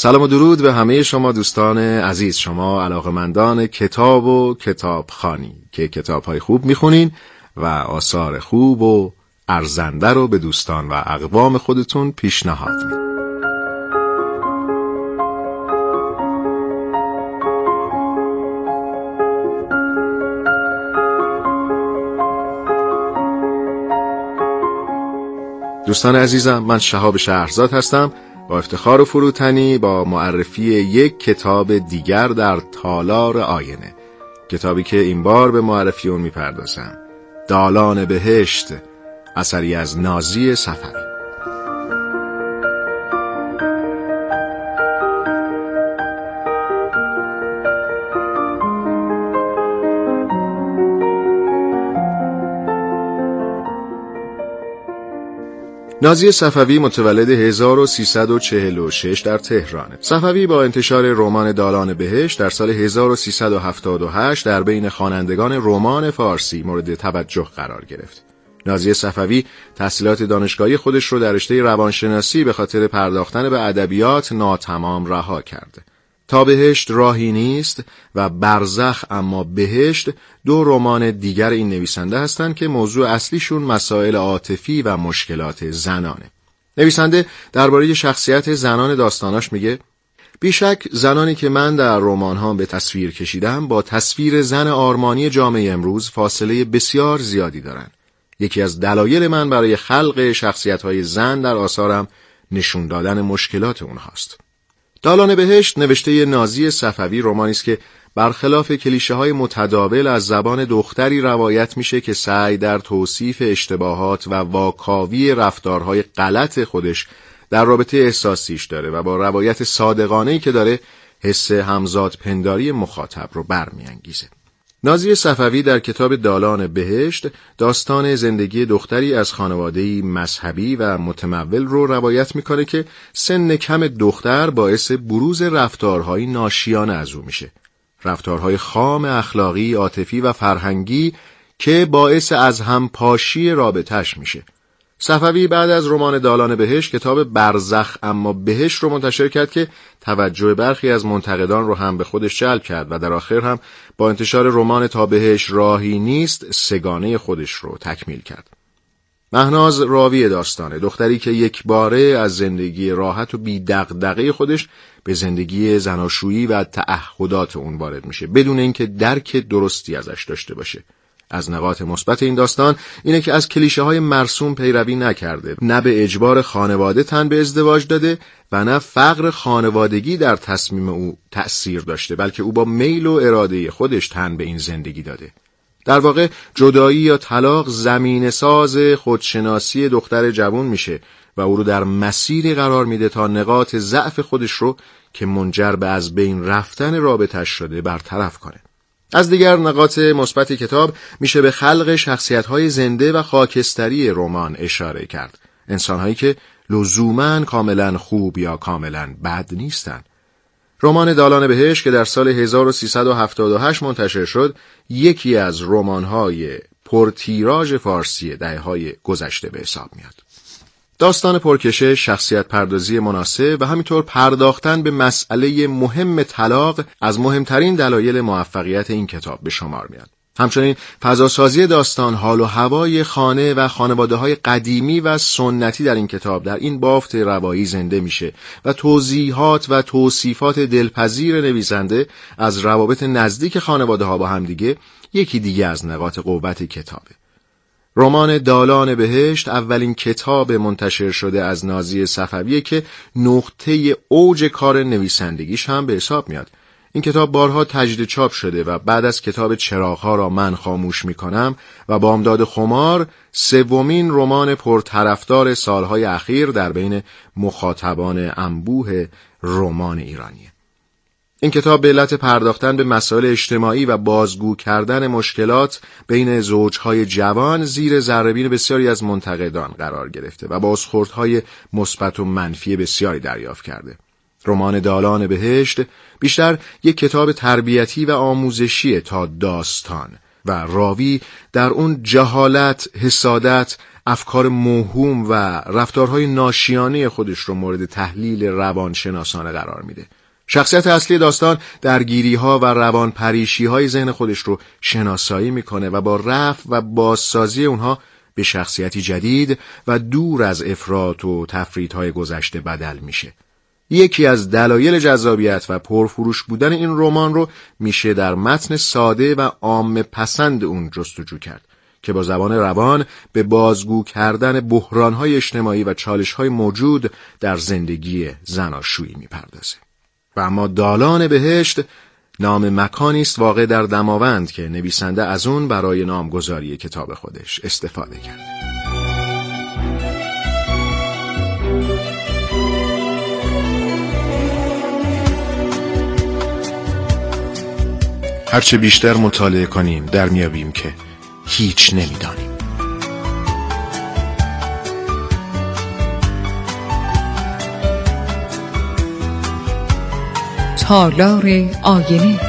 سلام و درود به همه شما دوستان عزیز. شما علاقمندان کتاب و کتابخانی که کتاب های خوب می‌خونین و آثار خوب و ارزنده رو به دوستان و اقوام خودتون پیشنهاد میدین دوستان عزیزم من شهاب شهرزاد هستم. با افتخار و فروتنی با معرفی یک کتاب دیگر در تالار آینه کتابی که این بار به معرفی اون می‌پردازم. دالان بهشت اثری از نازی سفری نازی صفوی متولد 1346 در تهرانه. صفوی با انتشار رمان دالان بهشت در سال 1378 در بین خوانندگان رمان فارسی مورد توجه قرار گرفت. نازی صفوی تحصیلات دانشگاهی خودش رو در رشته روانشناسی به خاطر پرداختن به ادبیات ناتمام رها کرده. تا بهشت راهی نیست و برزخ اما بهشت دو رمان دیگر این نویسنده هستند که موضوع اصلیشون مسائل عاطفی و مشکلات زنانه. نویسنده درباره شخصیت زنان داستاناش میگه بیشک زنانی که من در رمان ها به تصویر کشیدم با تصویر زن آرمانی جامعه امروز فاصله بسیار زیادی دارند. یکی از دلایل من برای خلق شخصیت های زن در آثارم نشون دادن مشکلات اونهاست. دالان بهشت نوشته نازی صفوی رومانی است که برخلاف کلیشه های متداول از زبان دختری روایت میشه که سعی در توصیف اشتباهات و واکاوی رفتارهای غلط خودش در رابطه احساسیش داره و با روایت صادقانهی که داره حس همزاد پنداری مخاطب رو برمیانگیزه. نازی صفوی در کتاب دالان بهشت داستان زندگی دختری از خانواده مذهبی و متمول رو روایت می‌کنه که سن کم دختر باعث بروز رفتارهای ناشیانه از او میشه. رفتارهای خام اخلاقی، عاطفی و فرهنگی که باعث از هم پاشی رابطش میشه. صفوی بعد از رمان دالان بهش کتاب برزخ اما بهش رو منتشر کرد که توجه برخی از منتقدان رو هم به خودش جلب کرد و در آخر هم با انتشار رمان تا بهش راهی نیست سگانه خودش رو تکمیل کرد. مهناز راوی داستانه دختری که یک باره از زندگی راحت و بی دغدغه خودش به زندگی زناشویی و تعهدات اون وارد میشه بدون اینکه درک درستی ازش داشته باشه. از نقاط مثبت این داستان اینه که از کلیشه های مرسوم پیروی نکرده. نه به اجبار خانواده تن به ازدواج داده و نه فقر خانوادگی در تصمیم او تأثیر داشته بلکه او با میل و اراده خودش تن به این زندگی داده. در واقع جدایی یا طلاق زمین ساز خودشناسی دختر جوان میشه و او رو در مسیری قرار میده تا نقاط ضعف خودش رو که منجر به از بین رفتن رابطش شده برطرف کنه. از دیگر نقاط مثبت کتاب میشه به خلق شخصیت‌های زنده و خاکستری رمان اشاره کرد. انسانهایی که لزوما کاملا خوب یا کاملا بد نیستند. رمان دالان بهش که در سال 1378 منتشر شد، یکی از رمان‌های پرتیراژ فارسی دهه‌های گذشته به حساب میاد. داستان پرکشه، شخصیت پردازی مناسب و همینطور پرداختن به مسئله مهم طلاق از مهمترین دلایل موفقیت این کتاب به شمار میاد. همچنین فضاسازی داستان حال و هوای خانه و خانواده های قدیمی و سنتی در این کتاب در این بافت روایی زنده میشه و توضیحات و توصیفات دلپذیر نویسنده از روابط نزدیک خانواده ها با همدیگه یکی دیگه از نقاط قوت کتابه. رمان دالان بهشت اولین کتاب منتشر شده از نازی صفویه که نقطه اوج کار نویسندگیش هم به حساب میاد این کتاب بارها تجدید چاپ شده و بعد از کتاب چراغها را من خاموش می کنم و بامداد خمار سومین رمان پرطرفدار سالهای اخیر در بین مخاطبان انبوه رمان ایرانیه. این کتاب به علت پرداختن به مسائل اجتماعی و بازگو کردن مشکلات بین زوجهای جوان زیر ذربین بسیاری از منتقدان قرار گرفته و بازخوردهای مثبت و منفی بسیاری دریافت کرده. رمان دالان بهشت بیشتر یک کتاب تربیتی و آموزشی تا داستان و راوی در اون جهالت، حسادت، افکار موهوم و رفتارهای ناشیانه خودش رو مورد تحلیل روانشناسانه قرار میده. شخصیت اصلی داستان درگیری ها و روان پریشی های ذهن خودش رو شناسایی می‌کنه و با رفع و بازسازی اونها به شخصیتی جدید و دور از افراط و های گذشته بدل میشه. یکی از دلایل جذابیت و پرفروش بودن این رمان رو میشه در متن ساده و عام پسند اون جستجو کرد که با زبان روان به بازگو کردن بحرانهای اجتماعی و چالشهای موجود در زندگی زناشویی می‌پردازه. و اما دالان بهشت نام مکانی است واقع در دماوند که نویسنده از اون برای نامگذاری کتاب خودش استفاده کرد. هرچه بیشتر مطالعه کنیم در میابیم که هیچ نمی‌دانیم. تالار آینه.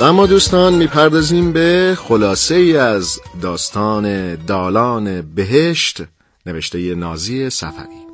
اما دوستان می‌پردازیم به خلاصه ای از داستان دالان بهشت نوشته نازی صفوی.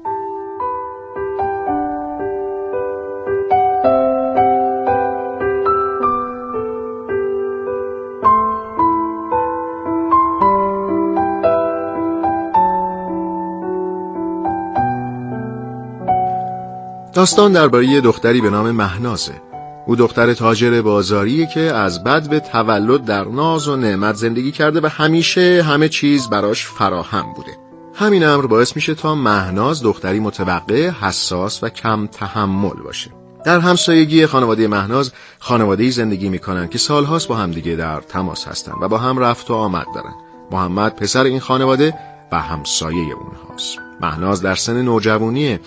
داستان درباره دختری به نام مهنازه. او دختر تاجر بازاریه که از بد به تولد در ناز و نعمت زندگی کرده و همیشه همه چیز براش فراهم بوده. همین امر باعث میشه تا مهناز دختری متوقع، حساس و کم تحمل باشه. در همسایگی خانواده مهناز خانواده زندگی می‌کنن که سالهاست با همدیگه در تماس هستن و با هم رفت و آمد دارن. محمد پسر این خانواده و همسایه اونهاست. مهناز در سن نوجوانیه.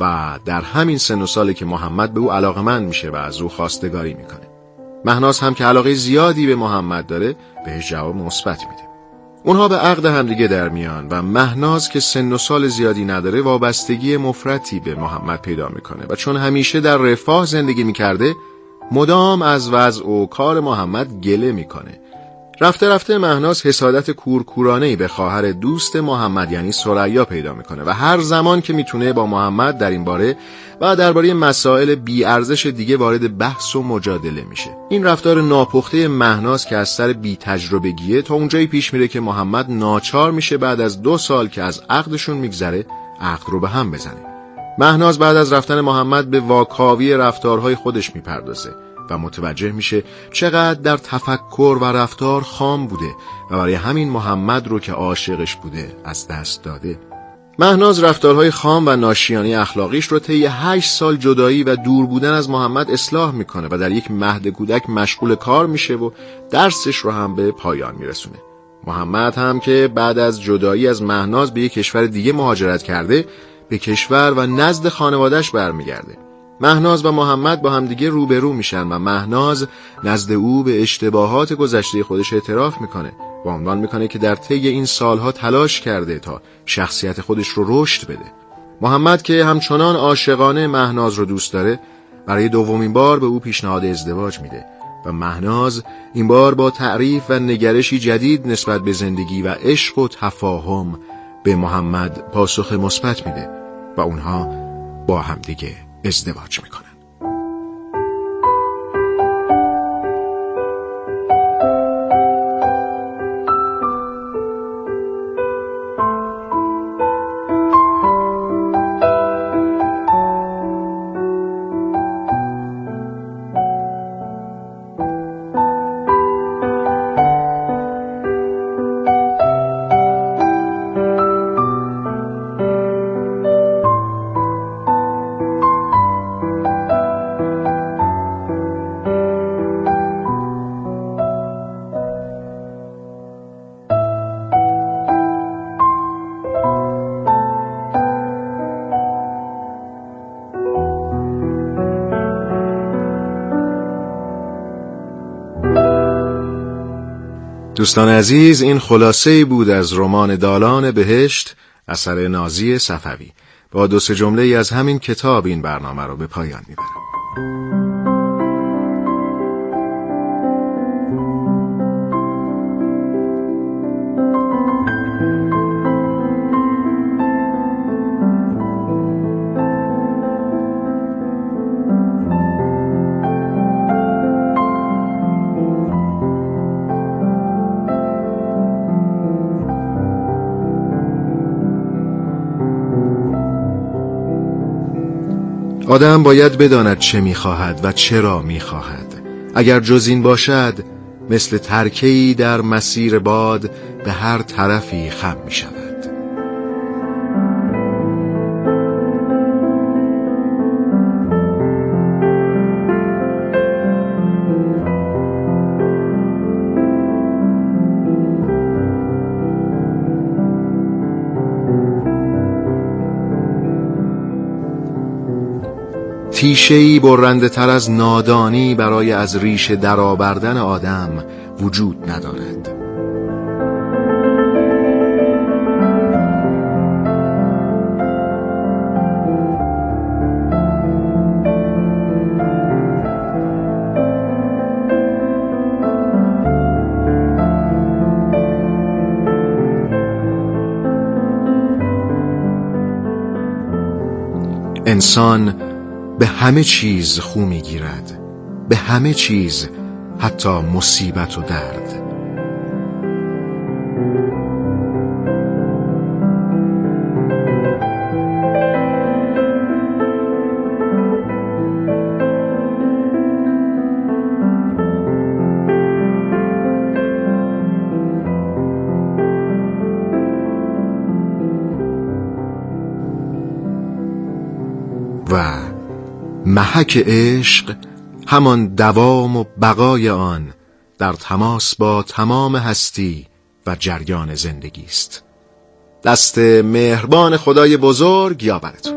و در همین سن و سالی که محمد به او علاقمند میشه و از او خواستگاری می‌کنه. مهناز هم که علاقه زیادی به محمد داره بهش جواب مثبت میده. اونها به عقد همدیگه در میان و مهناز که سن و سال زیادی نداره وابستگی مفرتی به محمد پیدا می‌کنه و چون همیشه در رفاه زندگی می‌کرده مدام از وضع و کار محمد گله می‌کنه. رفته رفته مهناز حسادت کورکورانه به خواهر دوست محمد یعنی سریا پیدا می‌کنه و هر زمان که می‌تونه با محمد در این باره و درباره مسائل بی ارزش دیگه وارد بحث و مجادله میشه. این رفتار ناپخته مهناز که از سر بی تا اونجایی پیش میره که محمد ناچار میشه بعد از دو سال که از عقدشون میگذره عقد رو به هم بزنه. مهناز بعد از رفتن محمد به واکاوی رفتارهای خودش می‌پردازه. و متوجه میشه چقدر در تفکر و رفتار خام بوده و برای همین محمد رو که عاشقش بوده از دست داده. مهناز رفتارهای خام و ناشیانی اخلاقیش رو طی هشت سال جدایی و دور بودن از محمد اصلاح می‌کنه و در یک مهد کودک مشغول کار میشه و درسش رو هم به پایان میرسونه. محمد هم که بعد از جدایی از مهناز به یک کشور دیگه مهاجرت کرده به کشور و نزد خانوادش برمیگرده. مهناز و محمد با همدیگه روبرو میشن و مهناز نزد او به اشتباهات گذشته خودش اعتراف می‌کنه. و عنوان می‌کنه که در طی این سالها تلاش کرده تا شخصیت خودش رو رشد بده. محمد که همچنان عاشقانه مهناز رو دوست داره برای دومین بار به او پیشنهاد ازدواج میده و مهناز این بار با تعریف و نگرشی جدید نسبت به زندگی و عشق و تفاهم به محمد پاسخ مثبت میده و اونها با همدیگه ازدواج می‌کنن دوستان عزیز این خلاصه بود از رمان دالان بهشت اثر نازی صفوی. با دو سه جمله از همین کتاب این برنامه رو به پایان می‌برم. آدم باید بداند چه می‌خواهد و چرا می‌خواهد. اگر جز این باشد مثل ترکهی در مسیر باد به هر طرفی خم می تیشهی برنده تر از نادانی برای از ریشه درآوردن آدم وجود ندارد. انسان به همه چیز خو می‌گیرد. به همه چیز حتی مصیبت و درد. محک عشق همان دوام و بقای آن در تماس با تمام هستی و جریان زندگی است. دست مهربان خدای بزرگ یا براتون